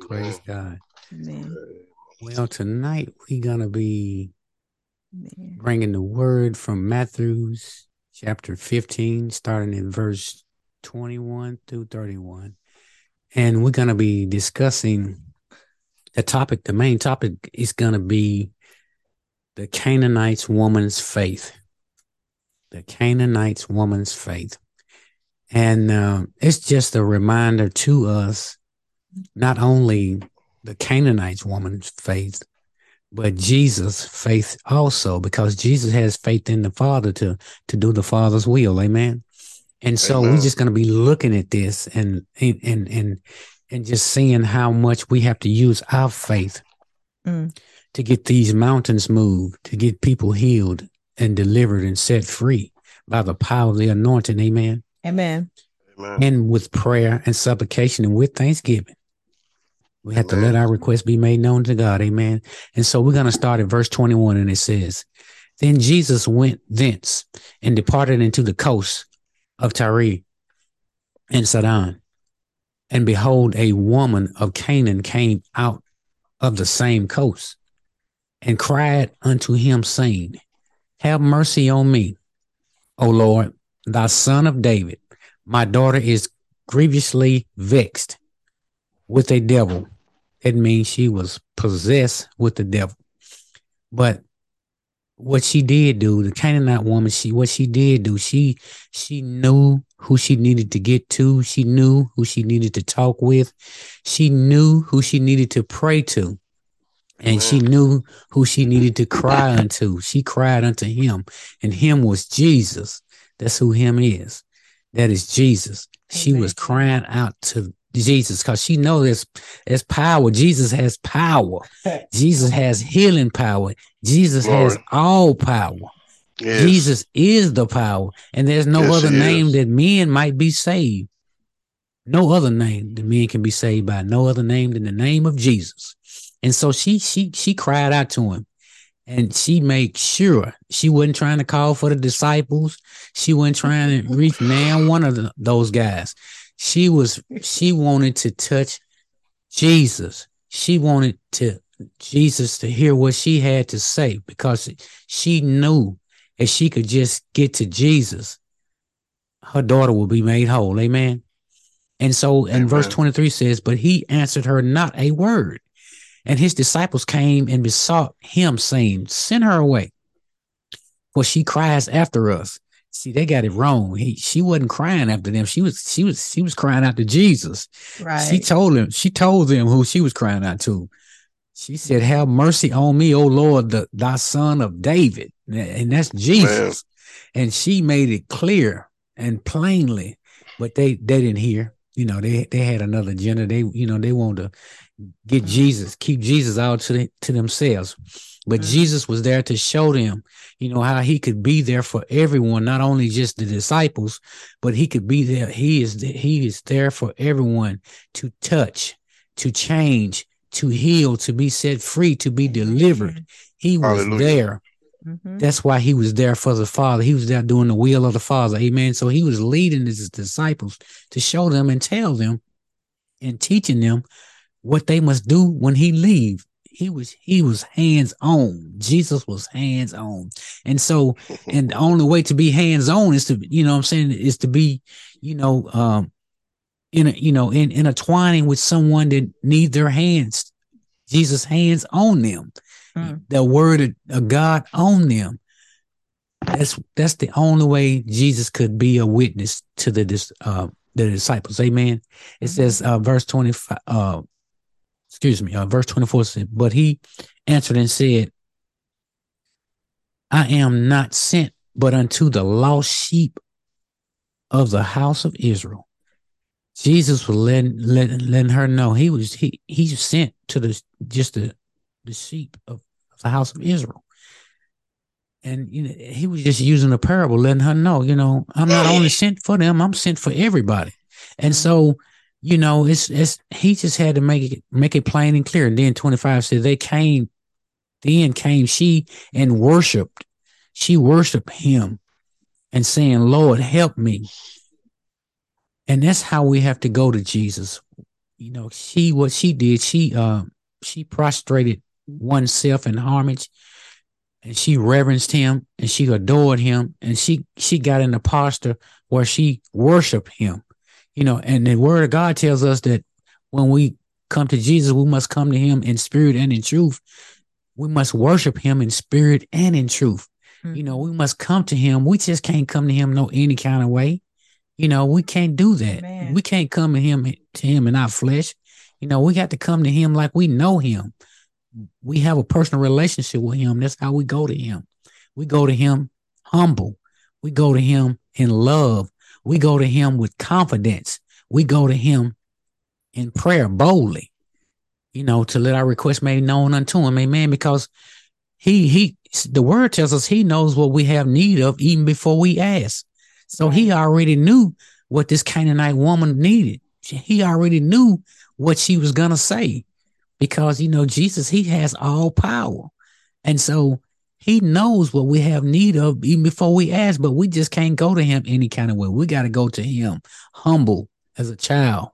Praise God. Amen. Well, tonight we're gonna be Amen. bringing the word from Matthew's chapter 15, starting in verse 21 through 31. And we're gonna be discussing the topic. The main topic is gonna be the Canaanites woman's faith. The Canaanites woman's faith. And uh, it's just a reminder to us, not only the Canaanites woman's faith, but Jesus' faith also, because Jesus has faith in the Father to to do the Father's will. Amen. And so Amen. we're just going to be looking at this and and and and and just seeing how much we have to use our faith Mm. to get these mountains moved, to get people healed and delivered and set free by the power of the anointing. Amen. Amen. Amen. And with prayer and supplication and with thanksgiving. We have to let our requests be made known to God. Amen. And so we're going to start at verse 21 and it says, Then Jesus went thence and departed into the coast of Tyre and Sidon. And behold, a woman of Canaan came out of the same coast and cried unto him, saying, Have mercy on me, O Lord, thy son of David. My daughter is grievously vexed with a devil. It means she was possessed with the devil. But what she did do, the Canaanite woman, she what she did do, she she knew who she needed to get to. She knew who she needed to talk with. She knew who she needed to pray to. And she knew who she needed to cry unto. She cried unto him, and him was Jesus. That's who him is. That is Jesus. She was crying out to Jesus because she knows it's, there's power. Jesus has power. Jesus has healing power. Jesus has all power. Yes. Jesus is the power, and there's no Yes, other name is. that men might be saved. No other name that men can be saved by. No other name than the name of Jesus. And so she she she cried out to him, and she made sure she wasn't trying to call for the disciples. She wasn't trying to reach now one of the, those guys. She was she wanted to touch Jesus. She wanted to Jesus to hear what she had to say because she knew if she could just get to Jesus, her daughter will be made whole. Amen. And so, and verse 23 says, But he answered her not a word. And his disciples came and besought him, saying, Send her away, for she cries after us. See, they got it wrong. He, she wasn't crying after them. She was, she was, she was crying out to Jesus. Right. She told him, she told them who she was crying out to. She said, Have mercy on me, O Lord, the thy son of David. And that's Jesus. And she made it clear and plainly, but they they didn't hear. You know, they they had another agenda. They, you know, they wanted to get Jesus, keep Jesus out to the, to themselves. But Mhm. Jesus was there to show them, you know, how he could be there for everyone, not only just the disciples, but he could be there. He is the, he is there for everyone to touch, to change, to heal, to be set free, to be delivered. He was Hallelujah. there. Mhm. That's why he was there for the Father. He was there doing the will of the Father. Amen. So he was leading his disciples to show them and tell them and teaching them what they must do when he leave. He was he was hands on. Jesus was hands on. And so and the only way to be hands on is to, you know what I'm saying, is to be, you know, um in a, you know, in intertwining with someone that need their hands, Jesus' hands on them Mm. the word of- of God on them. That's that's the only way Jesus could be a witness to the dis- uh, the disciples. Amen. It Mhm. says uh, verse twenty five. Uh, excuse me. Uh, verse twenty four said, "But he answered and said, I am not sent but unto the lost sheep of the house of Israel." Jesus was letting, letting letting her know he was he he sent to the just the the sheep of the house of Israel. And you know, he was just using a parable, letting her know, you know, I'm not only sent for them, I'm sent for everybody. And so, you know, it's it's he just had to make it make it plain and clear. And then 25 said they came, then came she and worshiped. She worshiped him and saying, Lord, help me. And that's how we have to go to Jesus. you know, she what she did, she uh she prostrated oneself in homage and she reverenced him and she adored him and she she got in the posture where she worshiped him. You know, and the word of God tells us that when we come to Jesus, we must come to him in spirit and in truth. We must worship him in spirit and in truth. You know, mm-hmm. we must come to him. We just can't come to him no any kind of way. You know, we can't do that. We can't come to him to him in our flesh. You know, we got to come to him like we know him. We have a personal relationship with him. That's how we go to him. We go to him humble. We go to him in love. We go to him with confidence. We go to him in prayer boldly, you know, to let our request made known unto him. Amen. Because he, he, the word tells us he knows what we have need of even before we ask. So he already knew what this Canaanite woman needed. He already knew what she was going to say because, you know, Jesus, he has all power. And so he knows what we have need of even before we ask, but we just can't go to him any kind of way. We got to go to him humble as a child,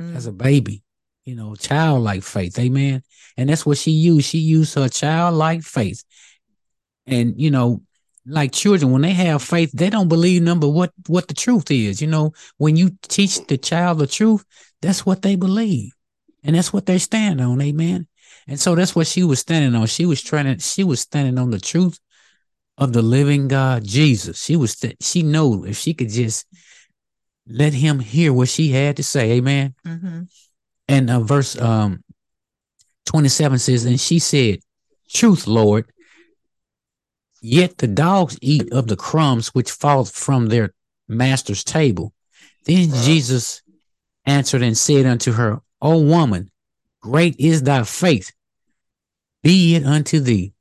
Mm. as a baby, you know, childlike faith. Amen. And that's what she used. She used her childlike faith. And, you know, like children, when they have faith, they don't believe number what what the truth is. You know, when you teach the child the truth, that's what they believe, and that's what they stand on. Amen. And so that's what she was standing on. She was trying to. She was standing on the truth of the living God, Jesus. She was. st- She knew if she could just let him hear what she had to say. Amen. Mhm. And uh, verse um 27 says, And she said, Truth, Lord. Yet the dogs eat of the crumbs which fall from their master's table. Then Jesus answered and said unto her, O woman, great is thy faith. Be it unto thee,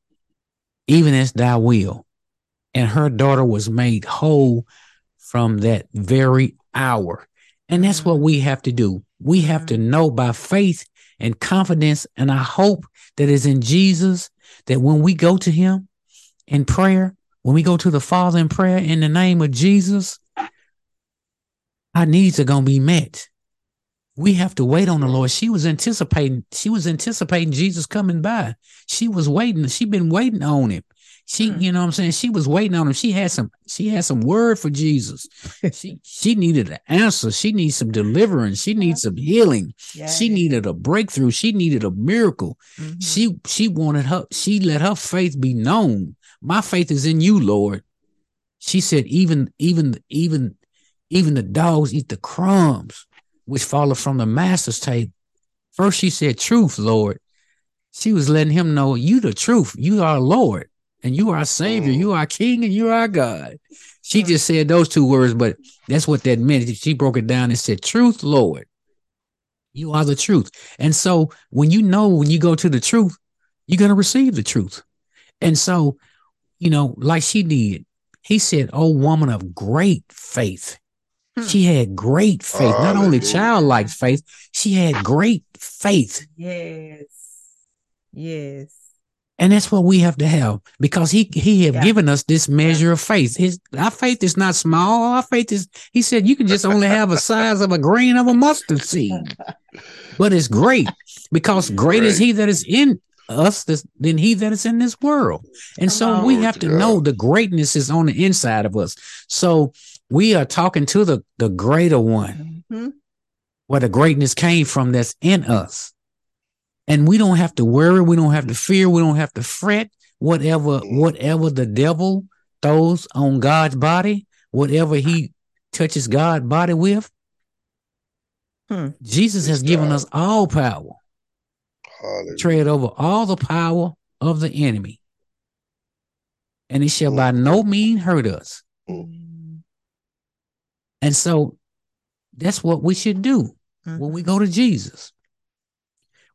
even as thou will. And her daughter was made whole from that very hour. And that's what we have to do. We have to mm-hmm. know by faith and confidence and I hope that is in Jesus that when we go to him in prayer, when we go to the Father in prayer in the name of Jesus, our needs are going to be met. We have to wait on the Lord. She was anticipating, she was anticipating Jesus coming by. She was waiting. She'd been waiting on him. She, Hmm. you know what I'm saying? She was waiting on him. She had some, she had some word for Jesus. she she needed an answer. She needs some deliverance. She needs some healing. Yeah. She needed a breakthrough. She needed a miracle. Mhm. She she wanted her, she let her faith be known. My faith is in you, Lord. She said, even, even, even, even the dogs eat the crumbs which followed from the master's tape. First, she said, Truth, Lord. She was letting him know you the truth. You are Lord, and you are Savior. You are King, and you are our God. She Mm. just said those two words, but that's what that meant. She broke it down and said, Truth, Lord. You are the truth. And so when you know when you go to the truth, you're going to receive the truth. And so, you know, like she did, he said, Oh, woman of great faith. Hmm. She had great faith, not only Hallelujah. childlike faith, she had great faith. Yes. Yes. And that's what we have to have because he he have Yeah. given us this measure of faith. His our faith is not small. Our faith is he said you can just only have a size of a grain of a mustard seed. But it's great because great is he that is in us this- than he that is in this world. And Come so on. we have to to know the greatness is on the inside of us. So we are talking to the the greater one Mhm. where the greatness came from that's in us. And we don't have to worry, we don't have to fear, we don't have to fret. Whatever, whatever the devil throws on God's body, whatever he touches God's body with, Hmm. Jesus has given us all power. Hallelujah. Tread over all the power of the enemy. And it shall by no means hurt us. Mm. And so that's what we should do. when we go to Jesus,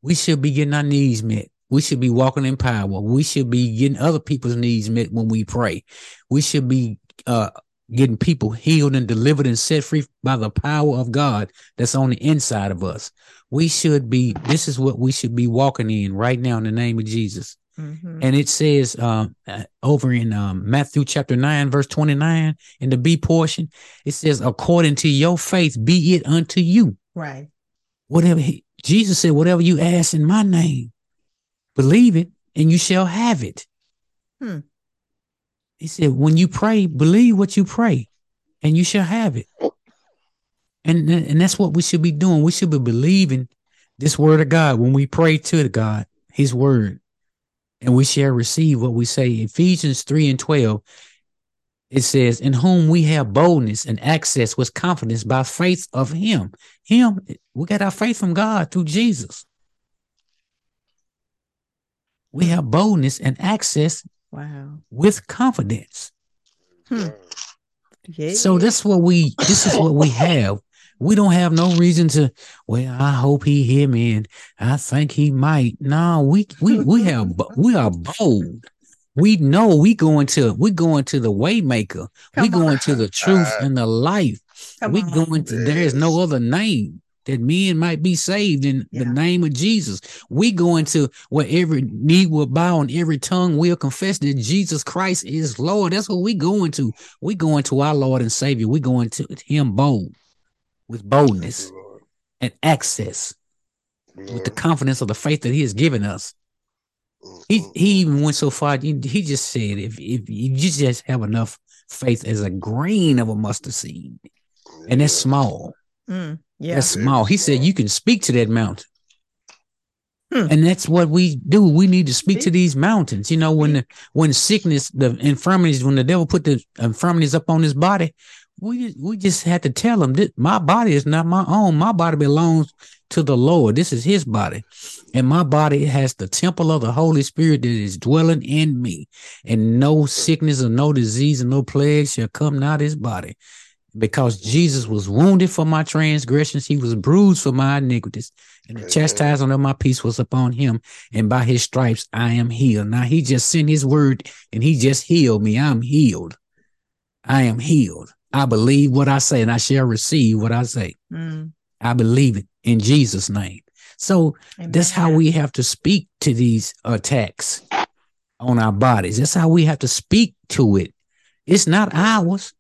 we should be getting our needs met. We should be walking in power. We should be getting other people's needs met when we pray. We should be uh, getting people healed and delivered and set free by the power of God that's on the inside of us. We should be, this is what we should be walking in right now in the name of Jesus. Mhm. And it says um, uh, over in um, Matthew chapter 9, verse 29, in the B portion, it says, according to your faith, be it unto you. Right. Whatever he, Jesus said, whatever you ask in my name, believe it and you shall have it. Hmm. He said, when you pray, believe what you pray and you shall have it. And, and that's what we should be doing. We should be believing this word of God when we pray to God, his word, and we shall receive what we say. Ephesians 3 and 12, it says, In whom we have boldness and access with confidence by faith of him. Him, we got our faith from God through Jesus. We have boldness and access Wow. with confidence. Hmm. Yeah. So that's what we this is what we have. We don't have no reason to, well, I hope he hear me and I think he might. No, we we we have we are bold. We know we going to we going to the waymaker. we Come on. going to the truth and the life. Come we on. going to there is no other name that men might be saved in the name of Jesus. We going to where every knee will bow and every tongue will confess that Jesus Christ is Lord. That's what we going to. We going to our Lord and Savior. We going to him bold with boldness and access with the confidence of the faith that he has given us. He he even went so far. He, he just said, if if you just have enough faith as a grain of a mustard seed, and that's small. Mm. Yeah. That's small. He said you can speak to that mountain. Hmm. And that's what we do. We need to speak to these mountains. You know, when the when sickness, the infirmities, when the devil put the infirmities up on his body, we just, we just had to tell him that my body is not my own. My body belongs to the Lord. This is his body. And my body has the temple of the Holy Spirit that is dwelling in me. And no sickness or no disease or no plague shall come nigh this body because Jesus was wounded for my transgressions, he was bruised for my iniquities, and the chastisement of my peace was upon him, and by his stripes I am healed. Now he just sent his word and he just healed me. I'm healed. I am healed. I believe what I say, and I shall receive what I say. Mm. I believe it in Jesus' name. So that's how we have to speak to these attacks on our bodies. That's how we have to speak to it. It's not ours.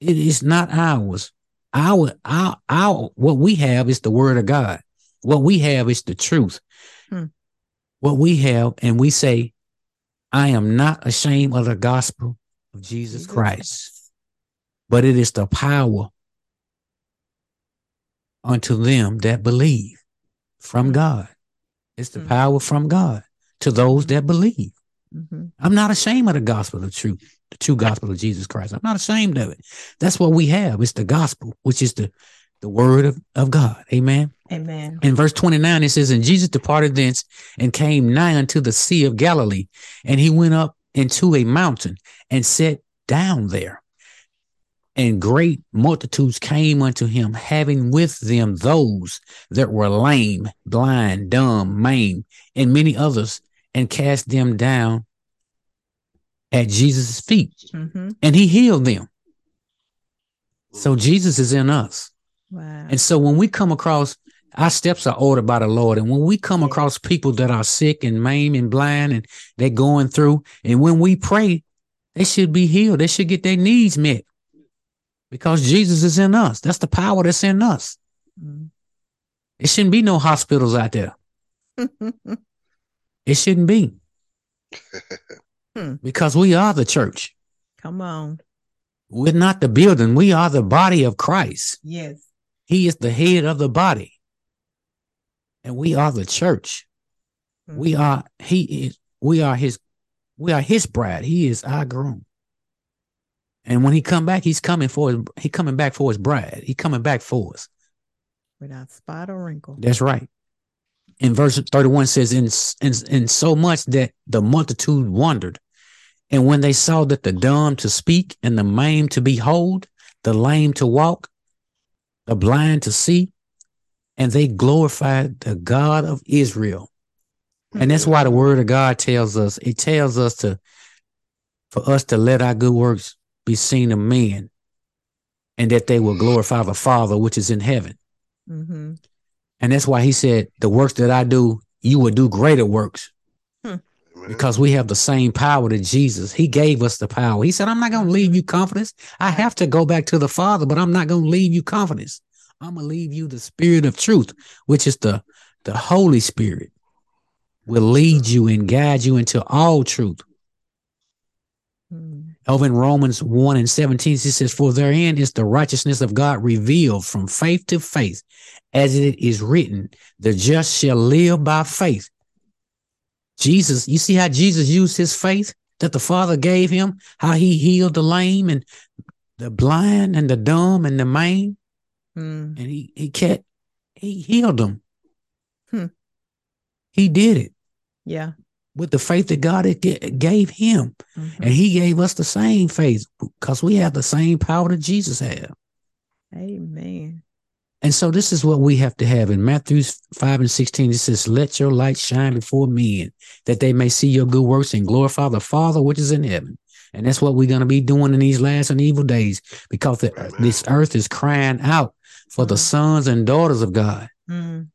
It is not ours. Our, our, our, what we have is the word of God. What we have is the truth. Hmm. What we have, and we say, I am not ashamed of the gospel of Jesus Jesus Christ, but it is the power unto them that believe from Hmm. God. It's the Hmm. power from God to those that believe. Mhm. I'm not ashamed of the gospel of truth, the true gospel of Jesus Christ. I'm not ashamed of it. That's what we have. It's the gospel, which is the, the word of, of God. Amen. Amen. In verse 29, it says, And Jesus departed thence and came nigh unto the Sea of Galilee, and he went up into a mountain and sat down there. And great multitudes came unto him, having with them those that were lame, blind, dumb, maimed, and many others, and cast them down at Jesus' feet, hmm and he healed them. So Jesus is in us. Wow. And so when we come across our steps are ordered by the Lord. And when we come Yeah. across people that are sick and maimed and blind and they're going through, and when we pray, they should be healed. They should get their needs met because Jesus is in us. That's the power that's in us. Mm. It shouldn't be no hospitals out there. It shouldn't be Hmm. because we are the church. Come on. We're not the building. We are the body of Christ. Yes. He is the head of the body. And we are the church. We Mhm. are, he is, we are his, we are his bride. He is our groom. And when he come back, he's coming for his, he coming back for his bride. He coming back for us. without spot or wrinkle. That's right. In verse 31 says, in, in, in so much that the multitude wondered. And when they saw that the dumb to speak and the maimed to behold, the lame to walk, the blind to see, and they glorified the God of Israel. Hmm. And that's why the word of God tells us, it tells us to, for us to let our good works be seen of men and that they will glorify the Father which is in heaven. Mm-hmm. And that's why he said, the works that I do, you will do greater works Amen. because we have the same power that Jesus. He gave us the power. He said, I'm not going to leave you confidence. I have to go back to the Father, but I'm not going to leave you confidence. I'm gonna leave you the spirit of truth, which is the the Holy Spirit, will lead you and guide you into all truth. Mm. Over in Romans 1 and 17, he says, For therein is the righteousness of God revealed from faith to faith, as it is written, the just shall live by faith. Jesus, you see how Jesus used his faith that the Father gave him, how he healed the lame and the blind and the dumb and the maimed, Mm. and he he kept he healed them. Hmm. He did it Yeah. With the faith that God had ga- gave him. Mhm. And he gave us the same faith because we have the same power that Jesus had. Amen. And so this is what we have to have in Matthew 5 and 16. It says, Let your light shine before men, that they may see your good works and glorify the Father which is in heaven. And that's what we're going to be doing in these last and evil days because the, Amen. this earth is crying out for the Mhm. sons and daughters of God. Mm.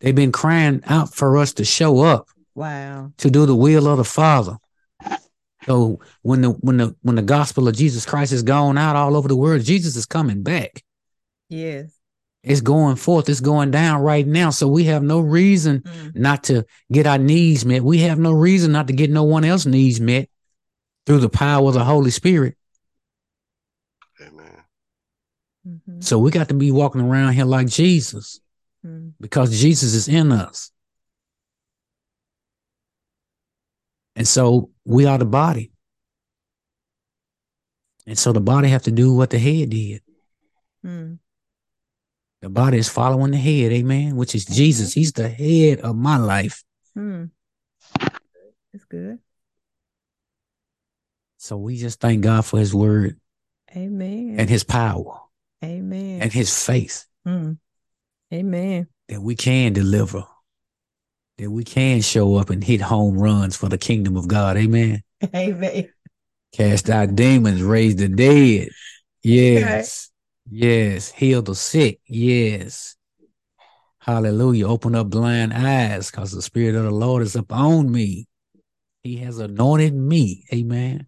They've been crying out for us to show up Wow. to do the will of the Father. So when the when the when the gospel of Jesus Christ is gone out all over the world, Jesus is coming back. Yes. It's going forth. It's going down right now. So we have no reason Mm. not to get our needs met. We have no reason not to get no one else's needs met through the power of the Holy Spirit. Amen. Mhm. So we got to be walking around here like Jesus Mm. because Jesus is in us. And so we are the body. And so the body have to do what the head did. Mm. The body is following the head, amen, which is Jesus. He's the head of my life. Mm. It's good. So we just thank God for his word Amen. and his power Amen. and his faith Mm. Amen. that we can deliver, that we can show up and hit home runs for the kingdom of God. Amen. Amen. Cast out demons, raise the dead. Yes. Yes. Heal the sick. Yes. Hallelujah. Open up blind eyes because the Spirit of the Lord is upon me. He has anointed me. Amen.